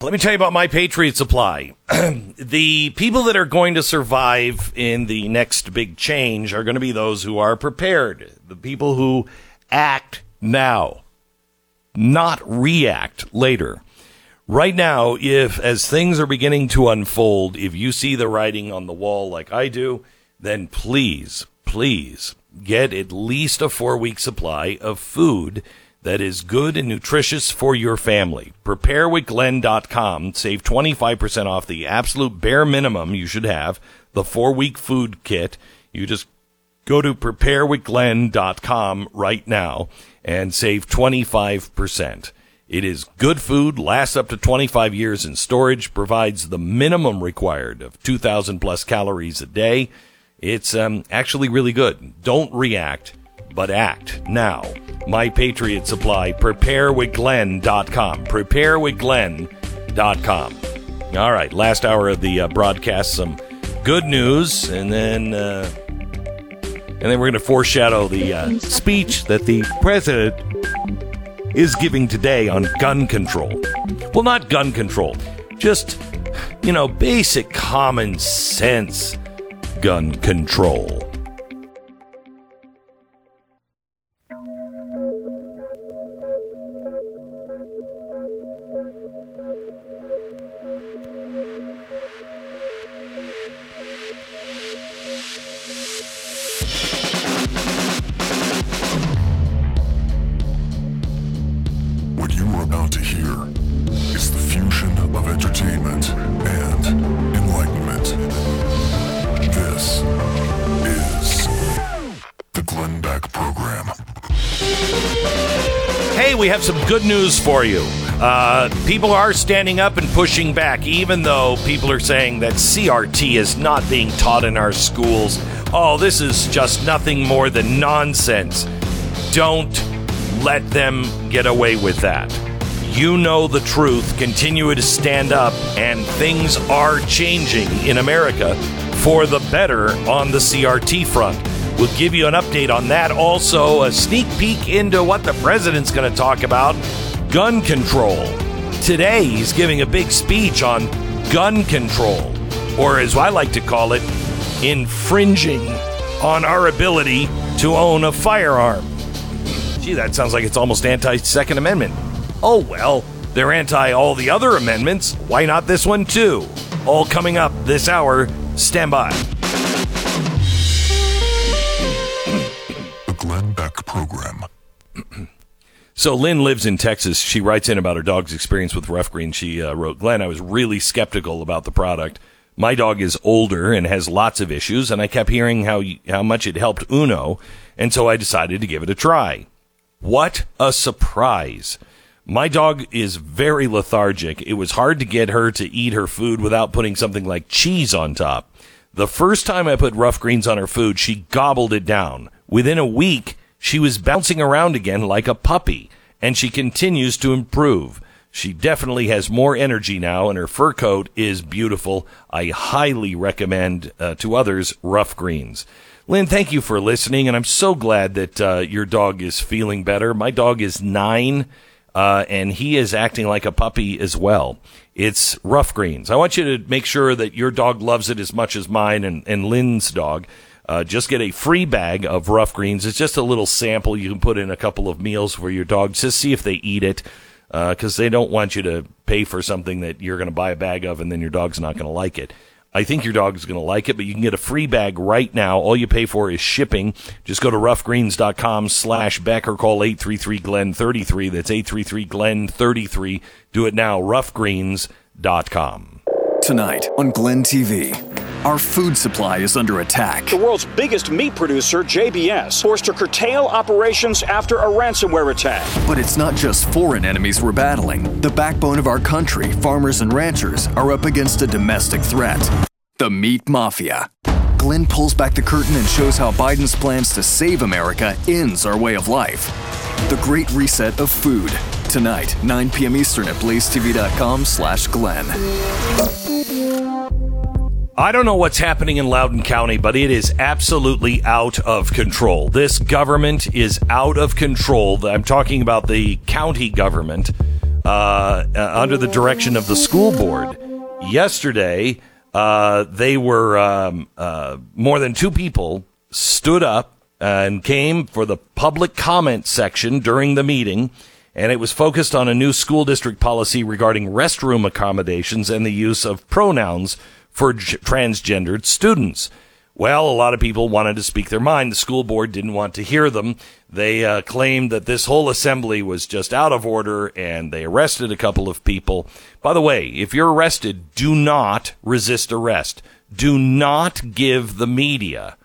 Let me tell you about my Patriot Supply. the people that are going to survive in the next big change are going to be those who are prepared. The people who act now, not react later. Right now, if as things are beginning to unfold, if you see the writing on the wall like I do, then please, please get at least a four week supply of food that is good and nutritious for your family. PrepareWithGlenn.com. Save 25% off the absolute bare minimum you should have, the four week food kit. You just go to preparewithglenn.com right now and save 25%. It is good food, lasts up to 25 years in storage, provides the minimum required of 2,000 plus calories a day. It's um, actually really good. Don't react but act now. My Patriot Supply, preparewithglenn.com. Preparewithglenn.com. All right, last hour of the uh, broadcast, some good news, and then uh, and then we're going to foreshadow the uh, speech that the president is giving today on gun control. Well, not gun control, just you know, basic common sense gun control. News for you. Uh, people are standing up and pushing back, even though people are saying that CRT is not being taught in our schools. Oh, this is just nothing more than nonsense. Don't let them get away with that. You know the truth. Continue to stand up, and things are changing in America for the better on the CRT front. We'll give you an update on that. Also, a sneak peek into what the president's going to talk about gun control. Today, he's giving a big speech on gun control, or as I like to call it, infringing on our ability to own a firearm. Gee, that sounds like it's almost anti Second Amendment. Oh well, they're anti all the other amendments. Why not this one too? All coming up this hour. Stand by. So Lynn lives in Texas. She writes in about her dog's experience with Rough Green. She uh, wrote, Glenn, I was really skeptical about the product. My dog is older and has lots of issues, and I kept hearing how how much it helped Uno, and so I decided to give it a try. What a surprise! My dog is very lethargic. It was hard to get her to eat her food without putting something like cheese on top. The first time I put rough greens on her food, she gobbled it down. Within a week, she was bouncing around again like a puppy, and she continues to improve. She definitely has more energy now, and her fur coat is beautiful. I highly recommend uh, to others Rough Greens. Lynn, thank you for listening, and I'm so glad that uh, your dog is feeling better. My dog is nine, uh, and he is acting like a puppy as well. It's Rough Greens. I want you to make sure that your dog loves it as much as mine and, and Lynn's dog. Uh, just get a free bag of rough greens. It's just a little sample you can put in a couple of meals for your dogs. Just see if they eat it because uh, they don't want you to pay for something that you're going to buy a bag of and then your dog's not going to like it. I think your dog is going to like it, but you can get a free bag right now. All you pay for is shipping. Just go to roughgreens.com slash Beck or call 833-GLEN-33. That's 833-GLEN-33. Do it now, roughgreens.com. Tonight on Glenn TV. Our food supply is under attack. The world's biggest meat producer, JBS, forced to curtail operations after a ransomware attack. But it's not just foreign enemies we're battling. The backbone of our country, farmers and ranchers, are up against a domestic threat the meat mafia. Glenn pulls back the curtain and shows how Biden's plans to save America ends our way of life. The Great Reset of Food. Tonight, 9 p.m. Eastern at blazetv.com slash Glenn. I don't know what's happening in Loudoun County, but it is absolutely out of control. This government is out of control. I'm talking about the county government. uh, uh, under the direction of the school board. Yesterday, uh, they were um, uh, more than two people stood up and came for the public comment section during the meeting, and it was focused on a new school district policy regarding restroom accommodations and the use of pronouns for g- transgendered students. Well, a lot of people wanted to speak their mind. The school board didn't want to hear them. They uh, claimed that this whole assembly was just out of order and they arrested a couple of people. By the way, if you're arrested, do not resist arrest. Do not give the media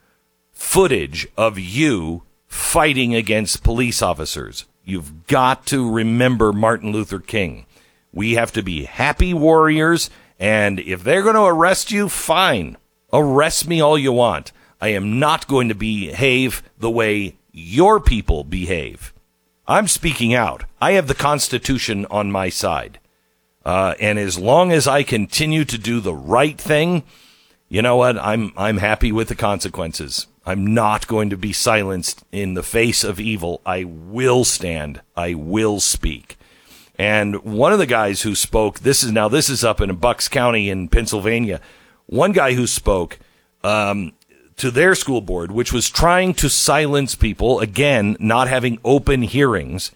footage of you fighting against police officers. You've got to remember Martin Luther King. We have to be happy warriors, and if they're going to arrest you, fine. Arrest me all you want. I am not going to behave the way your people behave. I'm speaking out. I have the Constitution on my side. Uh, and as long as I continue to do the right thing, you know what? I'm, I'm happy with the consequences. I'm not going to be silenced in the face of evil. I will stand. I will speak. And one of the guys who spoke, this is now, this is up in Bucks County in Pennsylvania. One guy who spoke, um, to their school board, which was trying to silence people, again, not having open hearings,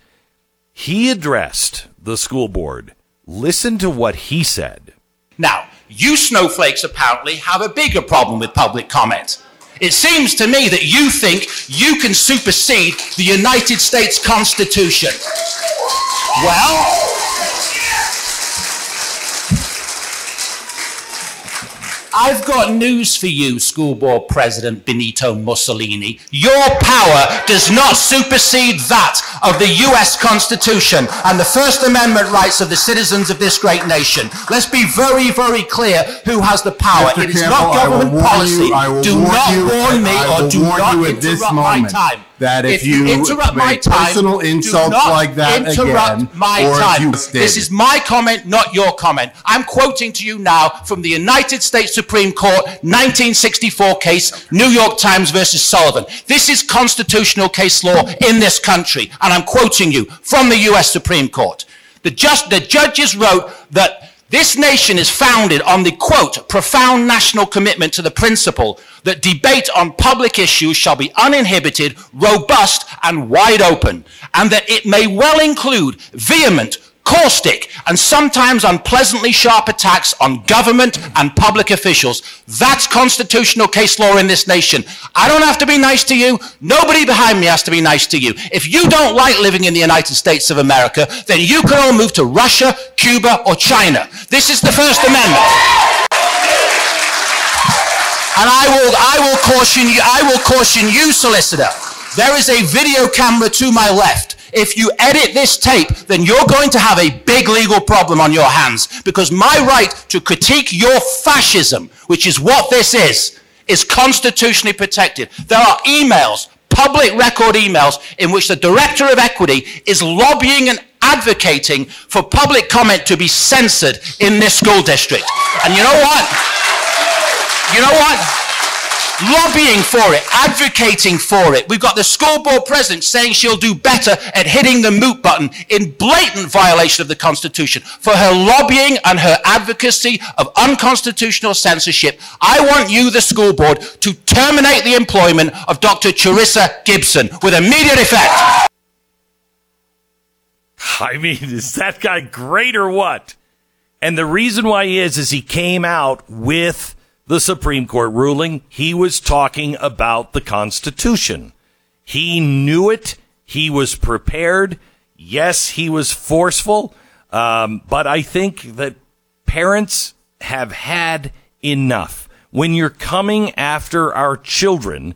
he addressed the school board. Listen to what he said. Now, you snowflakes apparently have a bigger problem with public comment. It seems to me that you think you can supersede the United States Constitution. Well, I've got news for you, School Board President Benito Mussolini. Your power does not supersede that of the US Constitution and the First Amendment rights of the citizens of this great nation. Let's be very, very clear who has the power. Mr. It is Campbell, not government I will warn policy. You, Do not warn me or do not you at this interrupt my time. That if, If you interrupt my time, personal insults like that interrupt again, my time. This is my comment, not your comment. I'm quoting to you now from the United States Supreme Court 1964 case, New York Times versus Sullivan. This is constitutional case law in this country, and I'm quoting you from the U.S. Supreme Court. The, just, the judges wrote that this nation is founded on the quote, profound national commitment to the principle that debate on public issues shall be uninhibited, robust, and wide open, and that it may well include vehement, caustic, and sometimes unpleasantly sharp attacks on government and public officials. That's constitutional case law in this nation. I don't have to be nice to you. Nobody behind me has to be nice to you. If you don't like living in the United States of America, then you can all move to Russia, Cuba, or China. This is the First Amendment. And I will, I will caution you, I will caution you, solicitor. There is a video camera to my left. If you edit this tape, then you're going to have a big legal problem on your hands because my right to critique your fascism, which is what this is, is constitutionally protected. There are emails, public record emails, in which the director of equity is lobbying and advocating for public comment to be censored in this school district. And you know what? You know what? Lobbying for it, advocating for it. We've got the school board president saying she'll do better at hitting the mute button in blatant violation of the Constitution for her lobbying and her advocacy of unconstitutional censorship. I want you, the school board, to terminate the employment of Dr. Charissa Gibson with immediate effect. I mean, is that guy great or what? And the reason why he is, is he came out with the Supreme Court ruling. He was talking about the Constitution. He knew it. He was prepared. Yes, he was forceful. Um, but I think that parents have had enough. When you're coming after our children,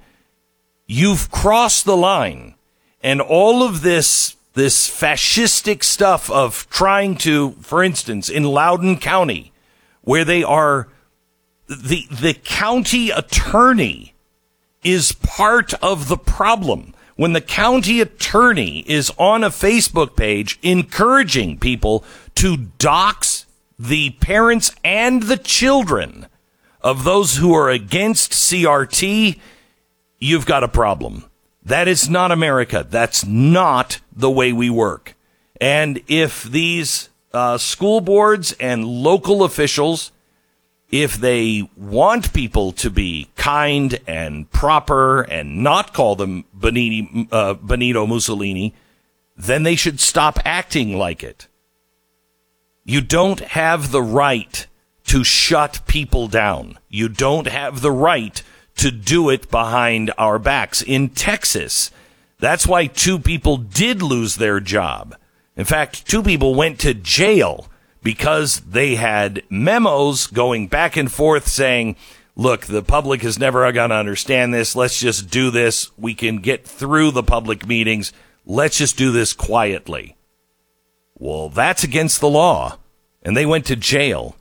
you've crossed the line. And all of this, this fascistic stuff of trying to, for instance, in Loudoun County, where they are, the, the county attorney is part of the problem. When the county attorney is on a Facebook page encouraging people to dox the parents and the children of those who are against CRT, you've got a problem. That is not America. That's not the way we work. And if these uh, school boards and local officials, if they want people to be kind and proper and not call them Benito, uh, Benito Mussolini, then they should stop acting like it. You don't have the right to shut people down. You don't have the right to do it behind our backs. In Texas, that's why two people did lose their job. In fact, two people went to jail because they had memos going back and forth saying, look, the public is never going to understand this. Let's just do this. We can get through the public meetings. Let's just do this quietly. Well, that's against the law. And they went to jail.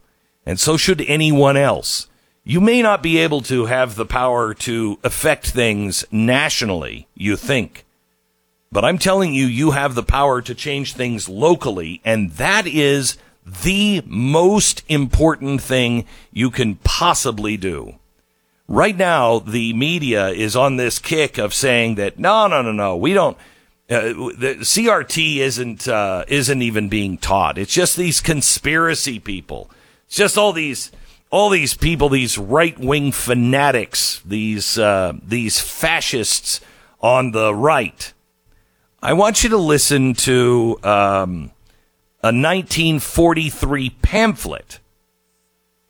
And so should anyone else. You may not be able to have the power to affect things nationally, you think. But I'm telling you, you have the power to change things locally, and that is the most important thing you can possibly do. Right now, the media is on this kick of saying that no, no, no, no, we don't. Uh, the CRT isn't uh, isn't even being taught. It's just these conspiracy people. It's just all these all these people, these right wing fanatics, these uh, these fascists on the right I want you to listen to um, a 1943 pamphlet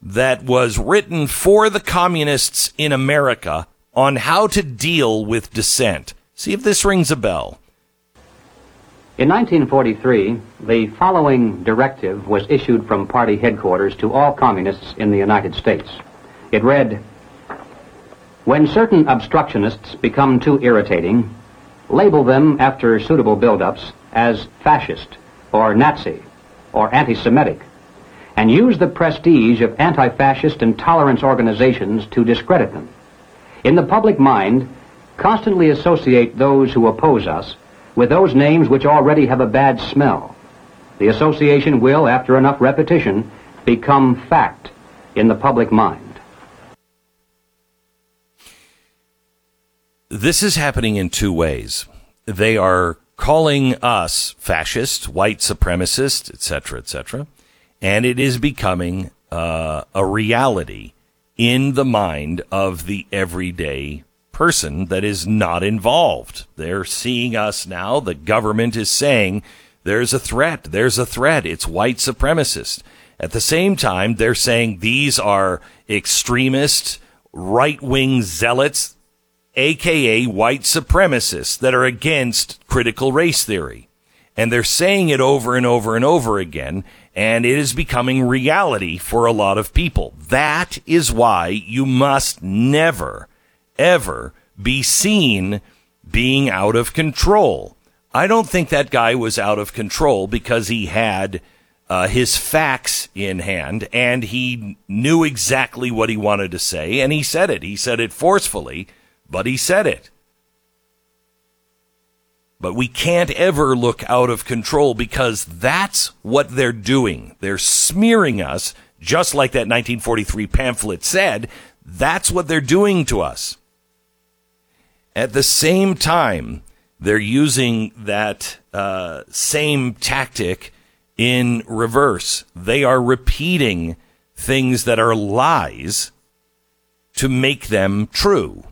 that was written for the communists in America on how to deal with dissent. See if this rings a bell. In 1943, the following directive was issued from party headquarters to all communists in the United States. It read, When certain obstructionists become too irritating, label them after suitable buildups as fascist or Nazi or anti-Semitic and use the prestige of anti-fascist and tolerance organizations to discredit them. In the public mind, constantly associate those who oppose us with those names which already have a bad smell. The association will, after enough repetition, become fact in the public mind. This is happening in two ways. They are calling us fascist, white supremacist, etc., etc., and it is becoming uh, a reality in the mind of the everyday person that is not involved. They're seeing us now. The government is saying there's a threat. There's a threat. It's white supremacist. At the same time, they're saying these are extremist, right wing zealots aka white supremacists that are against critical race theory. And they're saying it over and over and over again, and it is becoming reality for a lot of people. That is why you must never, ever be seen being out of control. I don't think that guy was out of control because he had uh, his facts in hand and he knew exactly what he wanted to say, and he said it. He said it forcefully but he said it. But we can't ever look out of control because that's what they're doing. They're smearing us, just like that 1943 pamphlet said. That's what they're doing to us. At the same time, they're using that uh, same tactic in reverse. They are repeating things that are lies to make them true.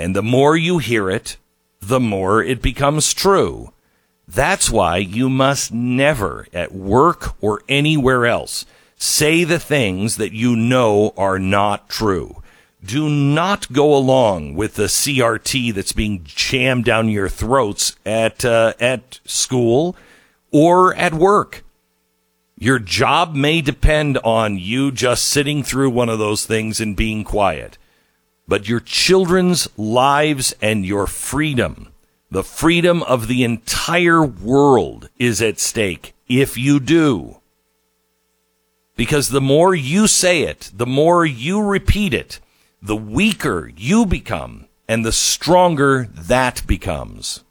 And the more you hear it, the more it becomes true. That's why you must never, at work or anywhere else, say the things that you know are not true. Do not go along with the CRT that's being jammed down your throats at uh, at school or at work. Your job may depend on you just sitting through one of those things and being quiet but your children's lives and your freedom, the freedom of the entire world is at stake if you do. Because the more you say it, the more you repeat it, the weaker you become and the stronger that becomes.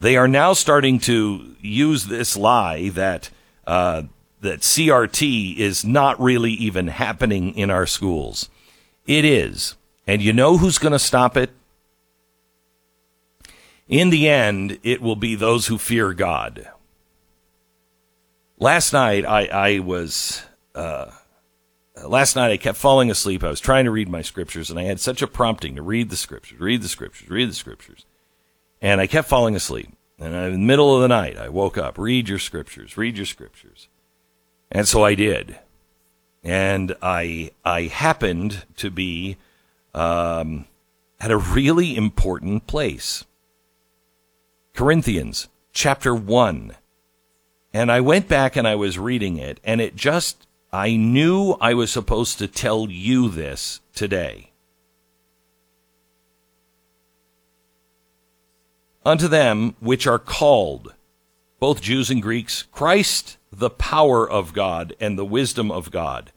They are now starting to use this lie that uh, that CRT is not really even happening in our schools. It is. And you know who's going to stop it? In the end, it will be those who fear God. last night I, I was uh, last night I kept falling asleep. I was trying to read my scriptures, and I had such a prompting to read the scriptures, read the scriptures, read the scriptures, and I kept falling asleep. And in the middle of the night, I woke up. Read your scriptures. Read your scriptures. And so I did. And I I happened to be um, at a really important place. Corinthians chapter one. And I went back and I was reading it, and it just I knew I was supposed to tell you this today. Unto them which are called, both Jews and Greeks, Christ the power of God and the wisdom of God.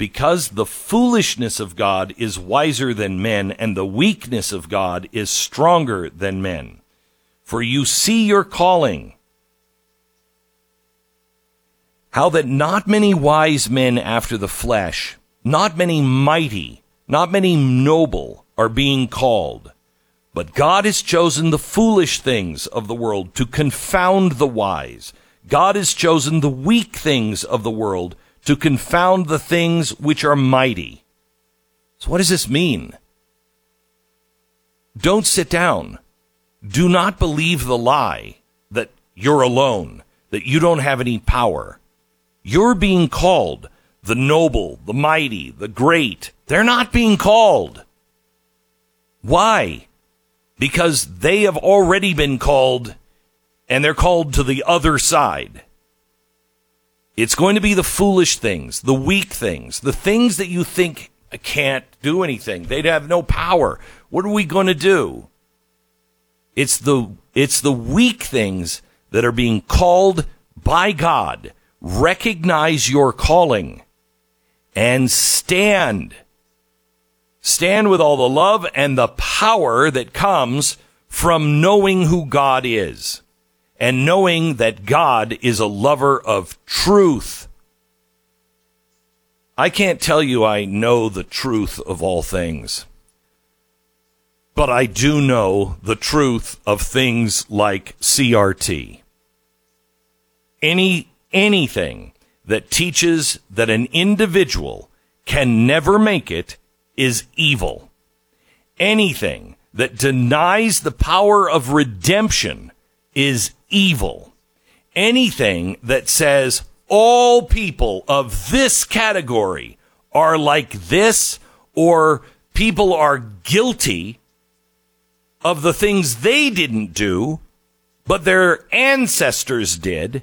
Because the foolishness of God is wiser than men, and the weakness of God is stronger than men. For you see your calling, how that not many wise men after the flesh, not many mighty, not many noble are being called. But God has chosen the foolish things of the world to confound the wise. God has chosen the weak things of the world to confound the things which are mighty. So what does this mean? Don't sit down. Do not believe the lie that you're alone, that you don't have any power. You're being called the noble, the mighty, the great. They're not being called. Why? because they have already been called and they're called to the other side. It's going to be the foolish things, the weak things, the things that you think can't do anything. They'd have no power. What are we going to do? It's the, it's the weak things that are being called by God. Recognize your calling and stand Stand with all the love and the power that comes from knowing who God is and knowing that God is a lover of truth. I can't tell you I know the truth of all things, but I do know the truth of things like CRT. Any, anything that teaches that an individual can never make it is evil. Anything that denies the power of redemption is evil. Anything that says all people of this category are like this or people are guilty of the things they didn't do, but their ancestors did,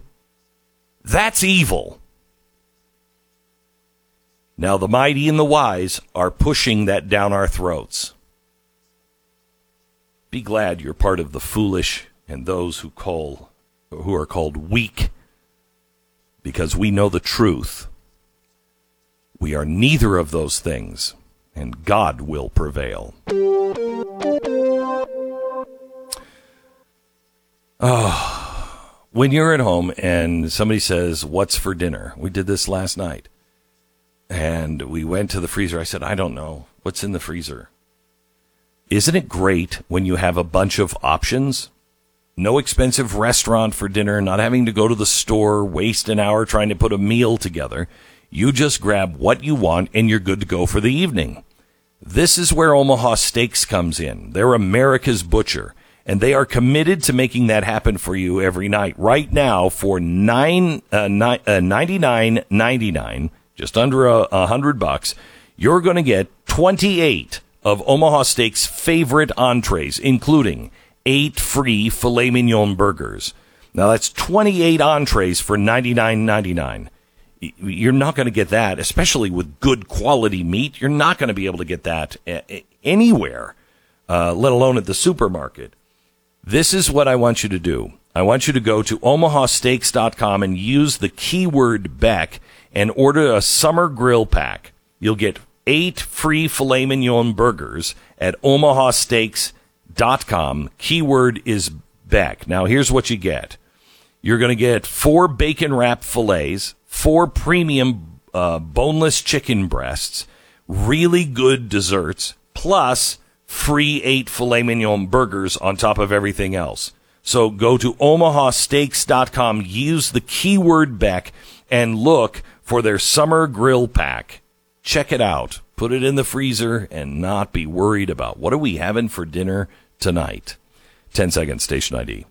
that's evil. Now the mighty and the wise are pushing that down our throats. Be glad you're part of the foolish and those who call who are called weak because we know the truth. We are neither of those things and God will prevail. Oh, when you're at home and somebody says, What's for dinner? We did this last night and we went to the freezer. I said, I don't know what's in the freezer. Isn't it great when you have a bunch of options? No expensive restaurant for dinner, not having to go to the store, waste an hour trying to put a meal together. You just grab what you want and you're good to go for the evening. This is where Omaha Steaks comes in. They're America's butcher and they are committed to making that happen for you every night. Right now for nine, uh, ni- uh, 99.99 just under a, a hundred bucks, you're going to get 28 of Omaha Steak's favorite entrees, including eight free filet mignon burgers. Now that's 28 entrees for 99.99. You're not going to get that, especially with good quality meat. You're not going to be able to get that anywhere, uh, let alone at the supermarket. This is what I want you to do. I want you to go to omahasteaks.com and use the keyword Beck and order a summer grill pack. You'll get eight free filet mignon burgers at omahasteaks.com. .Com keyword is Beck. Now, here's what you get. You're going to get four bacon wrap fillets, four premium uh, boneless chicken breasts, really good desserts, plus free eight filet mignon burgers on top of everything else. So go to omahasteaks.com, use the keyword Beck, and look for their summer grill pack. Check it out. Put it in the freezer and not be worried about what are we having for dinner tonight. 10 seconds, station ID.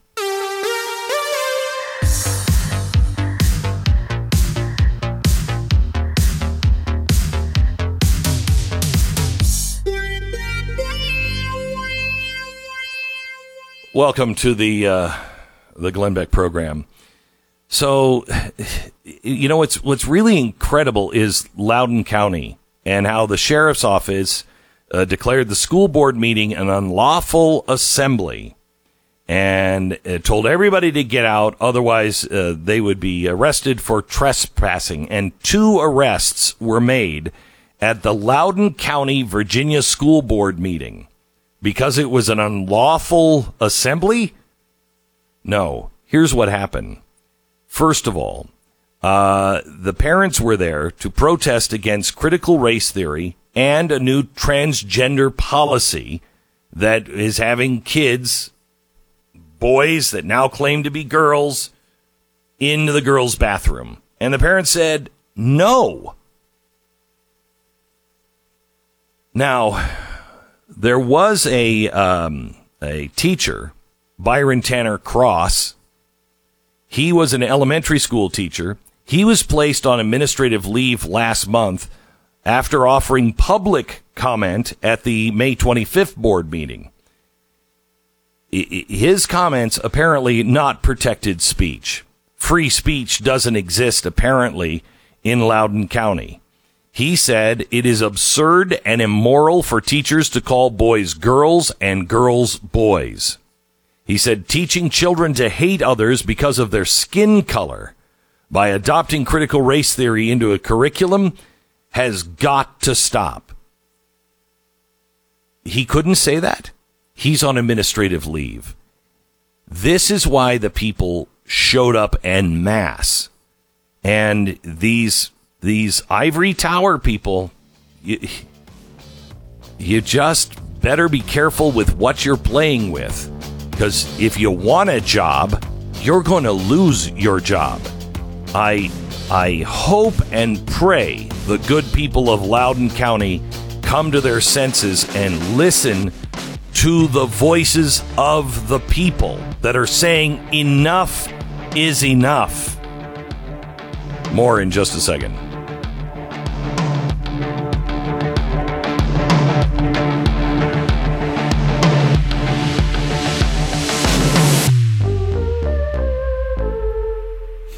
Welcome to the uh, the Glenn Beck program. So, you know what's what's really incredible is Loudoun County and how the sheriff's office uh, declared the school board meeting an unlawful assembly and told everybody to get out, otherwise uh, they would be arrested for trespassing. And two arrests were made at the Loudoun County, Virginia school board meeting because it was an unlawful assembly? No. Here's what happened. First of all, uh, the parents were there to protest against critical race theory and a new transgender policy that is having kids, boys that now claim to be girls, into the girls' bathroom. And the parents said, no. Now, there was a um, a teacher, Byron Tanner Cross. He was an elementary school teacher. He was placed on administrative leave last month after offering public comment at the May 25th board meeting. His comments apparently not protected speech. Free speech doesn't exist apparently in Loudoun County. He said it is absurd and immoral for teachers to call boys girls and girls boys. He said teaching children to hate others because of their skin color by adopting critical race theory into a curriculum has got to stop. He couldn't say that. He's on administrative leave. This is why the people showed up en masse. And these these ivory tower people, you, you just better be careful with what you're playing with. Because if you want a job, you're going to lose your job. I, I hope and pray the good people of Loudoun County come to their senses and listen to the voices of the people that are saying enough is enough. More in just a second.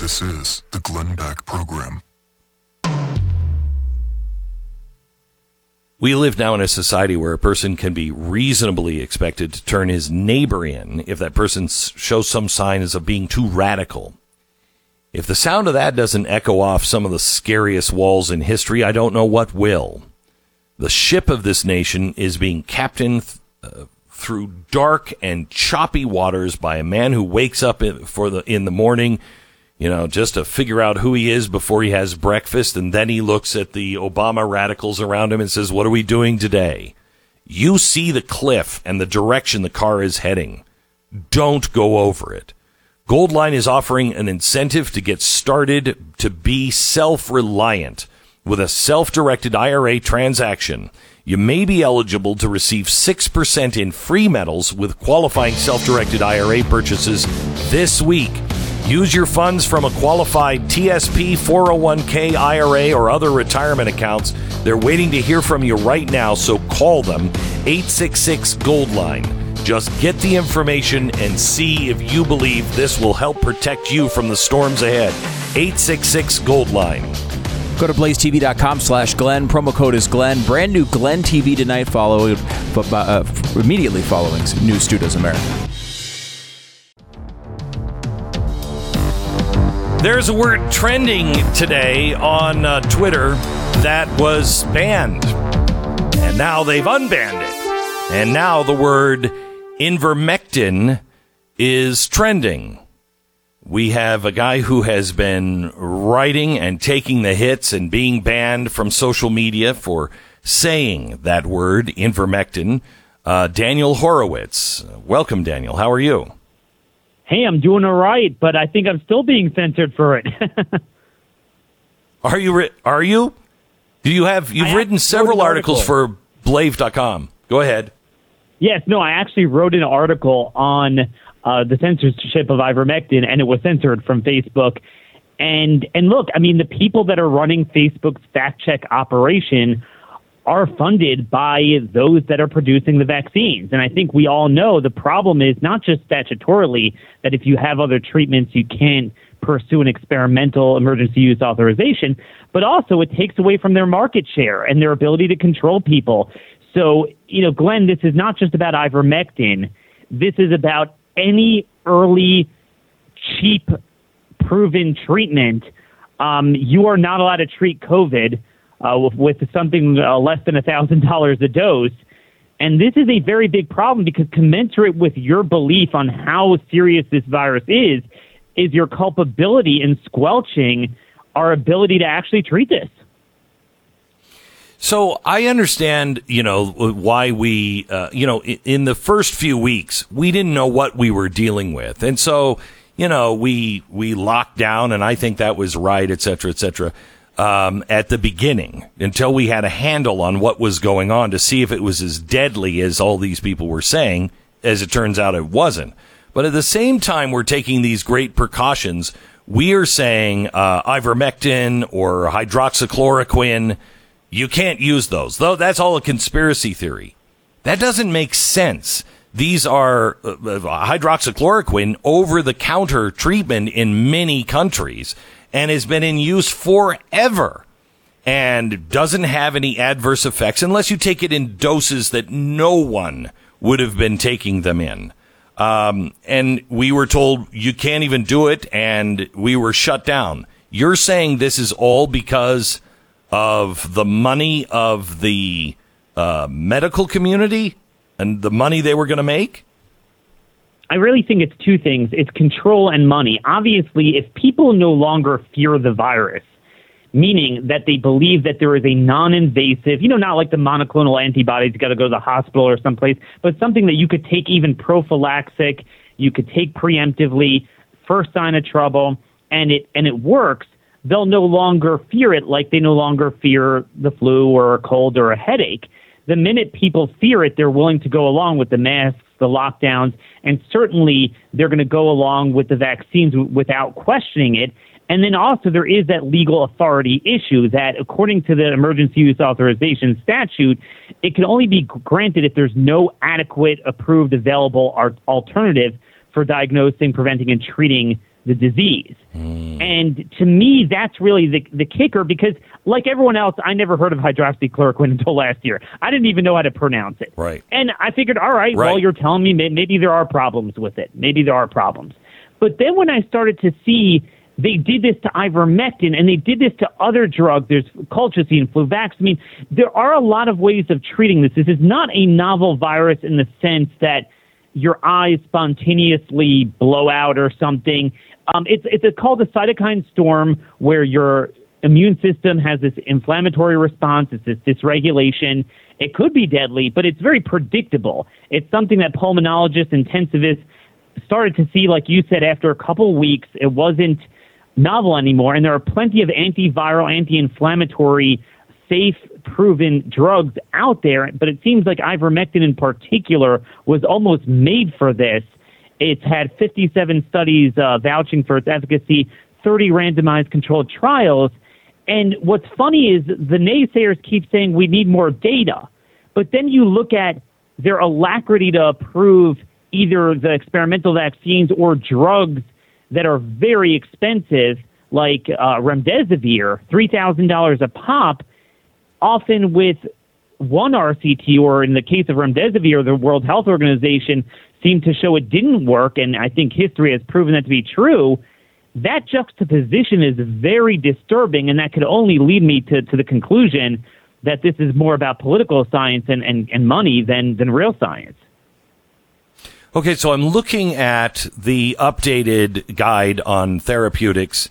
This is the Glenn Beck Program. We live now in a society where a person can be reasonably expected to turn his neighbor in if that person shows some signs of being too radical. If the sound of that doesn't echo off some of the scariest walls in history, I don't know what will. The ship of this nation is being captained uh, through dark and choppy waters by a man who wakes up in, for the in the morning you know, just to figure out who he is before he has breakfast. And then he looks at the Obama radicals around him and says, What are we doing today? You see the cliff and the direction the car is heading. Don't go over it. Goldline is offering an incentive to get started to be self reliant with a self directed IRA transaction. You may be eligible to receive 6% in free metals with qualifying self directed IRA purchases this week. Use your funds from a qualified TSP 401k IRA or other retirement accounts. They're waiting to hear from you right now, so call them 866 Gold Line. Just get the information and see if you believe this will help protect you from the storms ahead. 866 Gold Line. Go to blazetv.com slash Glenn. Promo code is Glenn. Brand new Glenn TV tonight, followed uh, immediately following New Studios America. There's a word trending today on uh, Twitter that was banned. And now they've unbanned it. And now the word invermectin is trending. We have a guy who has been writing and taking the hits and being banned from social media for saying that word, invermectin. Uh, Daniel Horowitz. Welcome, Daniel. How are you? Hey, I'm doing all right, but I think I'm still being censored for it. are you? Ri- are you? Do you have? You've I written several articles for Blaze.com. Go ahead. Yes, no, I actually wrote an article on uh, the censorship of ivermectin, and it was censored from Facebook. And and look, I mean, the people that are running Facebook's fact check operation are funded by those that are producing the vaccines. And I think we all know the problem is not just statutorily that if you have other treatments, you can't pursue an experimental emergency use authorization, but also it takes away from their market share and their ability to control people. So, you know, Glenn, this is not just about ivermectin. This is about any early, cheap, proven treatment. Um, you are not allowed to treat COVID uh, with, something uh, less than $1,000 a dose. And this is a very big problem because commensurate with your belief on how serious this virus is, is your culpability in squelching our ability to actually treat this. So I understand, you know, why we, uh, you know, in the first few weeks we didn't know what we were dealing with, and so you know we we locked down, and I think that was right, et cetera, et cetera. Um, at the beginning, until we had a handle on what was going on to see if it was as deadly as all these people were saying. As it turns out, it wasn't. But at the same time, we're taking these great precautions. We are saying uh, ivermectin or hydroxychloroquine you can't use those. Though that's all a conspiracy theory. That doesn't make sense. These are uh, uh hydroxychloroquine over the counter treatment in many countries and has been in use forever and doesn't have any adverse effects unless you take it in doses that no one would have been taking them in. Um, and we were told you can't even do it and we were shut down. You're saying this is all because of the money of the uh, medical community and the money they were going to make? I really think it's two things. It's control and money. Obviously, if people no longer fear the virus, meaning that they believe that there is a non-invasive, you know, not like the monoclonal antibodies, you got to go to the hospital or someplace, but something that you could take even prophylactic, you could take preemptively, first sign of trouble, and it and it works they'll no longer fear it like they no longer fear the flu or a cold or a headache. The minute people fear it, they're willing to go along with the masks, the lockdowns, and certainly they're going to go along with the vaccines without questioning it. And then also there is that legal authority issue that according to the emergency use authorization statute, it can only be granted if there's no adequate approved available alternative for diagnosing, preventing, and treating the disease. Mm. And to me, that's really the, the kicker because, like everyone else, I never heard of hydroxychloroquine until last year. I didn't even know how to pronounce it. Right. And I figured, all right, right. well, you're telling me maybe there are problems with it. Maybe there are problems. But then when I started to see they did this to ivermectin and they did this to other drugs. There's colchicine, Fluvox. I mean, there are a lot of ways of treating this. This is not a novel virus in the sense that your eyes spontaneously blow out or something. Um, it's it's called a cytokine storm where your immune system has this inflammatory response. It's this dysregulation. It could be deadly, but it's very predictable. It's something that pulmonologists, intensivists started to see, like you said, after a couple weeks. It wasn't novel anymore, and there are plenty of antiviral, anti-inflammatory, safe, proven drugs out there. But it seems like ivermectin, in particular, was almost made for this. It's had 57 studies uh, vouching for its efficacy, 30 randomized controlled trials. And what's funny is the naysayers keep saying we need more data. But then you look at their alacrity to approve either the experimental vaccines or drugs that are very expensive, like uh, remdesivir, $3,000 a pop, often with one RCT, or in the case of remdesivir, the World Health Organization seemed to show it didn't work, and I think history has proven that to be true. That juxtaposition is very disturbing, and that could only lead me to, to the conclusion that this is more about political science and, and, and money than, than real science. Okay, so I'm looking at the updated guide on therapeutics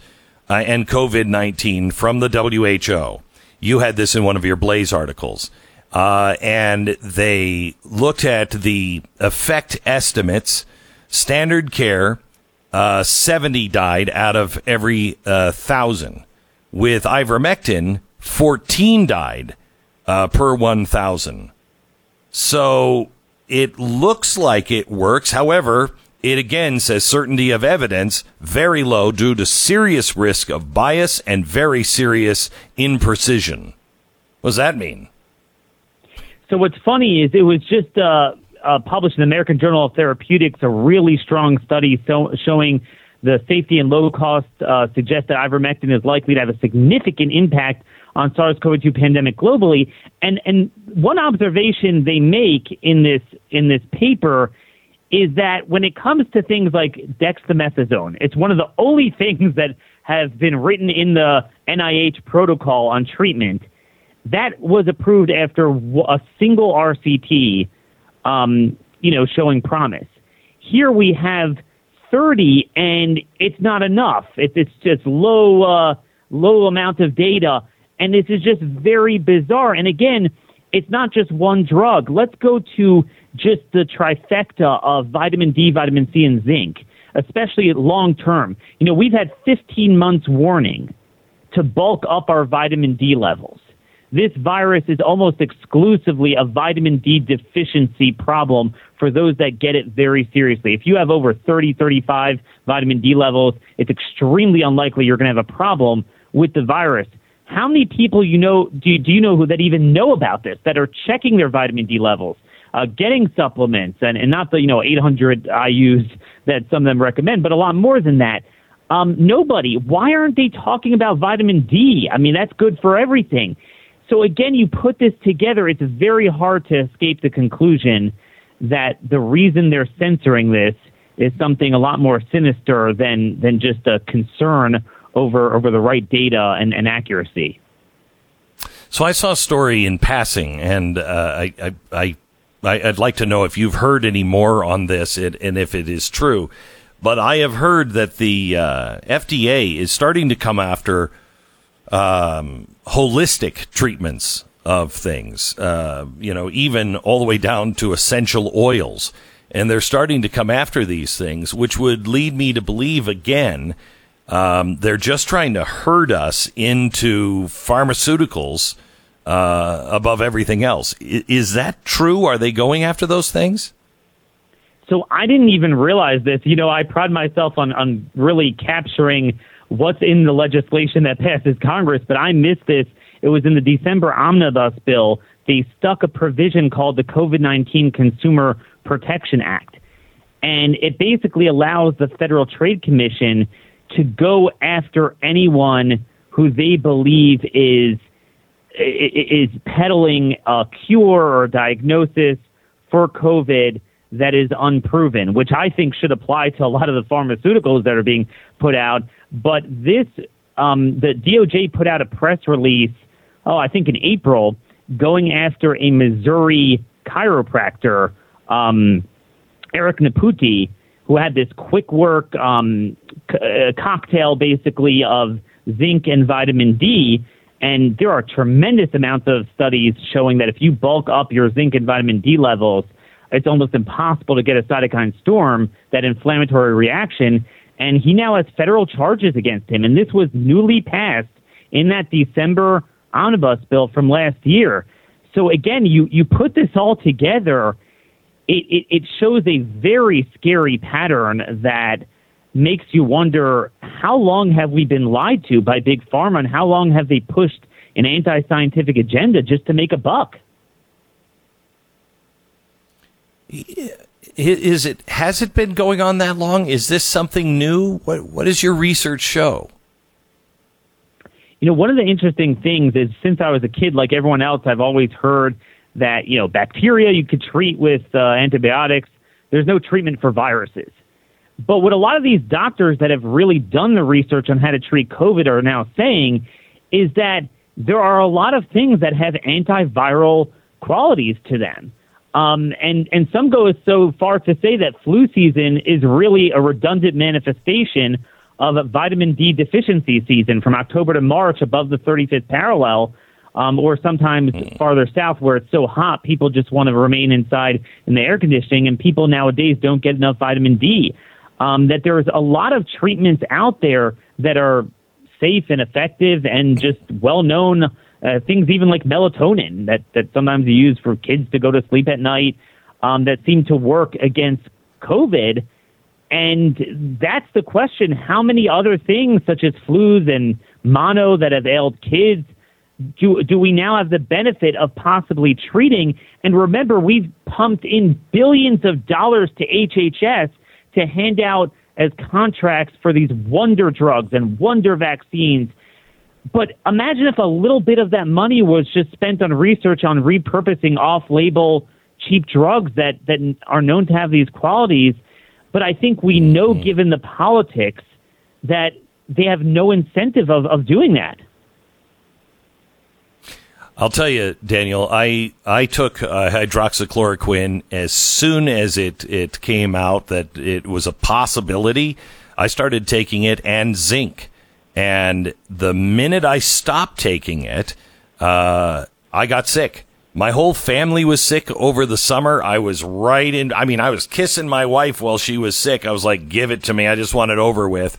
uh, and COVID 19 from the WHO. You had this in one of your Blaze articles. Uh, and they looked at the effect estimates, standard care, uh, 70 died out of every uh, thousand. With ivermectin, 14 died uh, per 1,000. So it looks like it works. However, it again says certainty of evidence very low due to serious risk of bias and very serious imprecision. What does that mean? So what's funny is it was just uh, uh, published in the American Journal of Therapeutics a really strong study so, showing the safety and low cost uh, suggest that ivermectin is likely to have a significant impact on SARS-CoV-2 pandemic globally. And and one observation they make in this in this paper is that when it comes to things like dexamethasone, it's one of the only things that have been written in the NIH protocol on treatment that was approved after a single RCT, um, you know, showing promise. Here we have 30, and it's not enough. It's, it's just low, uh, low amount of data, and this is just very bizarre. And again, it's not just one drug. Let's go to just the trifecta of vitamin D, vitamin C, and zinc, especially long term. You know, we've had 15 months warning to bulk up our vitamin D levels this virus is almost exclusively a vitamin D deficiency problem for those that get it very seriously. If you have over 30, 35 vitamin D levels, it's extremely unlikely you're going to have a problem with the virus. How many people you know do, do you know who that even know about this that are checking their vitamin D levels, uh, getting supplements, and, and not the you know 800 IU's that some of them recommend, but a lot more than that. Um, nobody. Why aren't they talking about vitamin D? I mean, that's good for everything. So again, you put this together, it's very hard to escape the conclusion that the reason they're censoring this is something a lot more sinister than than just a concern over over the right data and, and accuracy. So I saw a story in passing, and uh, I, I, I I'd like to know if you've heard any more on this and if it is true. But I have heard that the uh, FDA is starting to come after um, holistic treatments of things, uh, you know, even all the way down to essential oils. And they're starting to come after these things, which would lead me to believe again, um, they're just trying to herd us into pharmaceuticals uh, above everything else. I- is that true? Are they going after those things? So I didn't even realize this. You know, I pride myself on, on really capturing what's in the legislation that passes Congress, but I missed this. It was in the December omnibus bill. They stuck a provision called the COVID 19 Consumer Protection Act. And it basically allows the Federal Trade Commission to go after anyone who they believe is is peddling a cure or diagnosis for COVID that is unproven, which I think should apply to a lot of the pharmaceuticals that are being put out. But this, um, the DOJ put out a press release, oh, I think in April, going after a Missouri chiropractor, um, Eric Nepute, who had this Quickwork um, c- uh, cocktail basically of zinc and vitamin D. And there are tremendous amounts of studies showing that if you bulk up your zinc and vitamin D levels, it's almost impossible to get a cytokine storm, that inflammatory reaction. And he now has federal charges against him. And this was newly passed in that December omnibus bill from last year. So again, you, you put this all together, it, it, it shows a very scary pattern that makes you wonder how long have we been lied to by big pharma and how long have they pushed an anti-scientific agenda just to make a buck? Is it has it been going on that long? Is this something new? What what does your research show? You know, one of the interesting things is since I was a kid, like everyone else, I've always heard that you know bacteria you could treat with uh, antibiotics. There's no treatment for viruses. But what a lot of these doctors that have really done the research on how to treat COVID are now saying is that there are a lot of things that have antiviral qualities to them. Um, and, and some go so far to say that flu season is really a redundant manifestation of a vitamin D deficiency season from October to March above the 35th parallel, um, or sometimes farther south where it's so hot people just want to remain inside in the air conditioning, and people nowadays don't get enough vitamin D. um, that there's a lot of treatments out there that are safe and effective and just well known. Uh, things even like melatonin that, that sometimes you use for kids to go to sleep at night um, that seem to work against COVID. And that's the question. How many other things, such as flus and mono, that have ailed kids, do, do we now have the benefit of possibly treating? And remember, we've pumped in billions of dollars to HHS to hand out as contracts for these wonder drugs and wonder vaccines. But imagine if a little bit of that money was just spent on research on repurposing off label cheap drugs that, that are known to have these qualities. But I think we know, mm-hmm. given the politics, that they have no incentive of, of doing that. I'll tell you, Daniel. I I took uh, hydroxychloroquine as soon as it it came out that it was a possibility. I started taking it and zinc, and the minute I stopped taking it, uh, I got sick. My whole family was sick over the summer. I was right in. I mean, I was kissing my wife while she was sick. I was like, "Give it to me. I just want it over with."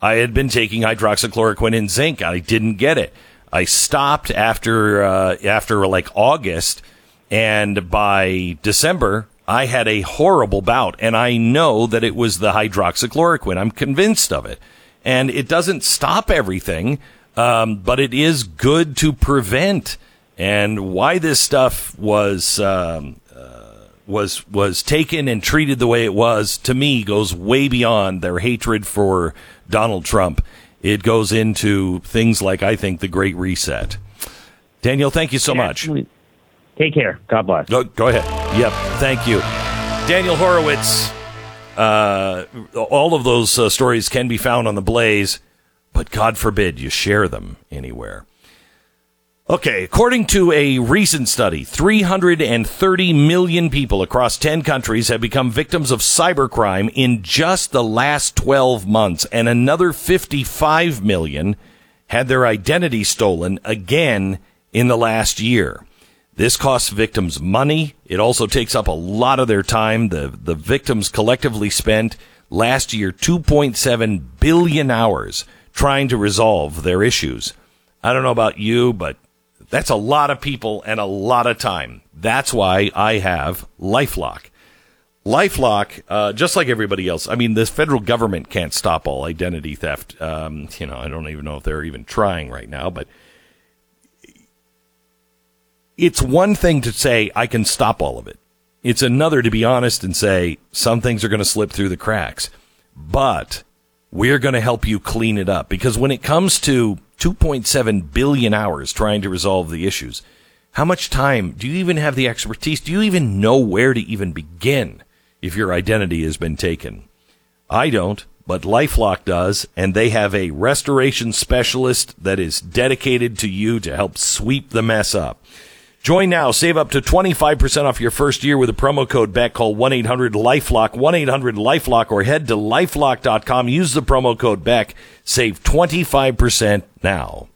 I had been taking hydroxychloroquine and zinc. I didn't get it. I stopped after uh, after like August, and by December I had a horrible bout, and I know that it was the hydroxychloroquine. I'm convinced of it, and it doesn't stop everything, um, but it is good to prevent. And why this stuff was um, uh, was was taken and treated the way it was to me goes way beyond their hatred for Donald Trump it goes into things like, I think, the Great Reset. Daniel, thank you so much. Take care. God bless. Go, go ahead. Yep. Thank you. Daniel Horowitz. Uh, all of those uh, stories can be found on the Blaze, but God forbid you share them anywhere. Okay, according to a recent study, 330 million people across 10 countries have become victims of cybercrime in just the last 12 months, and another 55 million had their identity stolen again in the last year. This costs victims money. It also takes up a lot of their time. The, the victims collectively spent last year 2.7 billion hours trying to resolve their issues. I don't know about you, but that's a lot of people and a lot of time. That's why I have Lifelock. Lifelock, uh, just like everybody else, I mean, the federal government can't stop all identity theft. Um, you know, I don't even know if they're even trying right now, but it's one thing to say, I can stop all of it. It's another to be honest and say, some things are going to slip through the cracks. But we're going to help you clean it up. Because when it comes to 2.7 billion hours trying to resolve the issues. How much time do you even have the expertise? Do you even know where to even begin if your identity has been taken? I don't, but Lifelock does, and they have a restoration specialist that is dedicated to you to help sweep the mess up. Join now. Save up to 25% off your first year with a promo code back. Call 1-800-LIFELOCK, 1-800-LIFELOCK, or head to lifelock.com. Use the promo code back. Save 25% now.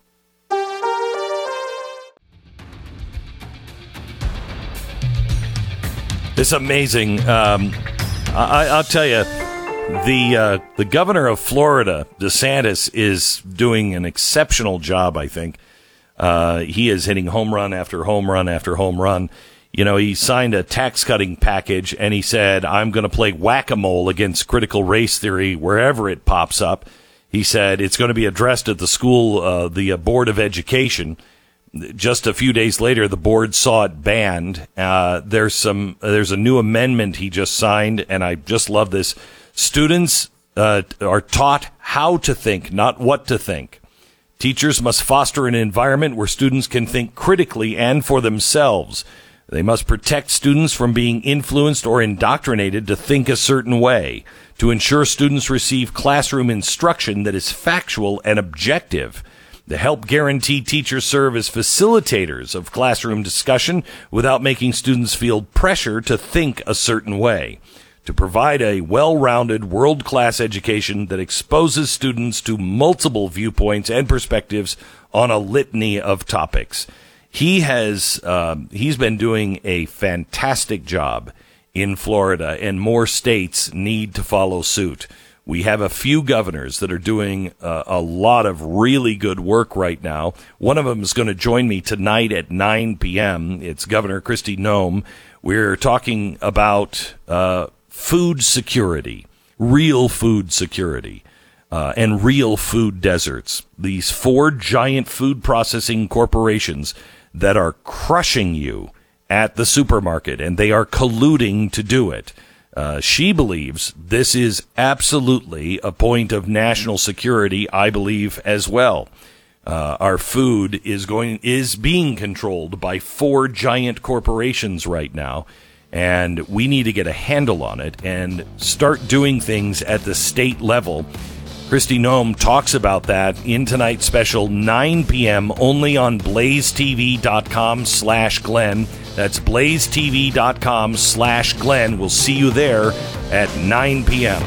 It's amazing. Um, I, will tell you, the uh, the governor of Florida, DeSantis, is doing an exceptional job. I think uh, he is hitting home run after home run after home run. You know, he signed a tax cutting package and he said, I'm going to play whack a mole against critical race theory wherever it pops up. He said it's going to be addressed at the school, uh, the uh, Board of Education. Just a few days later, the board saw it banned. Uh, there's some, there's a new amendment he just signed, and I just love this. Students uh, are taught how to think, not what to think. Teachers must foster an environment where students can think critically and for themselves. They must protect students from being influenced or indoctrinated to think a certain way, to ensure students receive classroom instruction that is factual and objective, to help guarantee teachers serve as facilitators of classroom discussion without making students feel pressure to think a certain way to provide a well-rounded, world-class education that exposes students to multiple viewpoints and perspectives on a litany of topics. He has um, he's been doing a fantastic job in Florida, and more states need to follow suit. We have a few governors that are doing uh, a lot of really good work right now. One of them is going to join me tonight at 9 p.m. It's Governor Kristi Noem. We're talking about uh, food security, real food security. Uh, and real food deserts. These four giant food processing corporations that are crushing you at the supermarket, and they are colluding to do it. Uh, she believes this is absolutely a point of national security. I believe as well. Uh, our food is going is being controlled by four giant corporations right now, and we need to get a handle on it and start doing things at the state level Kristi Noem talks about that in tonight's special, 9 p.m. only on blazetv.com slash Glenn. That's blazetv.com slash Glenn. We'll see you there at 9 p.m.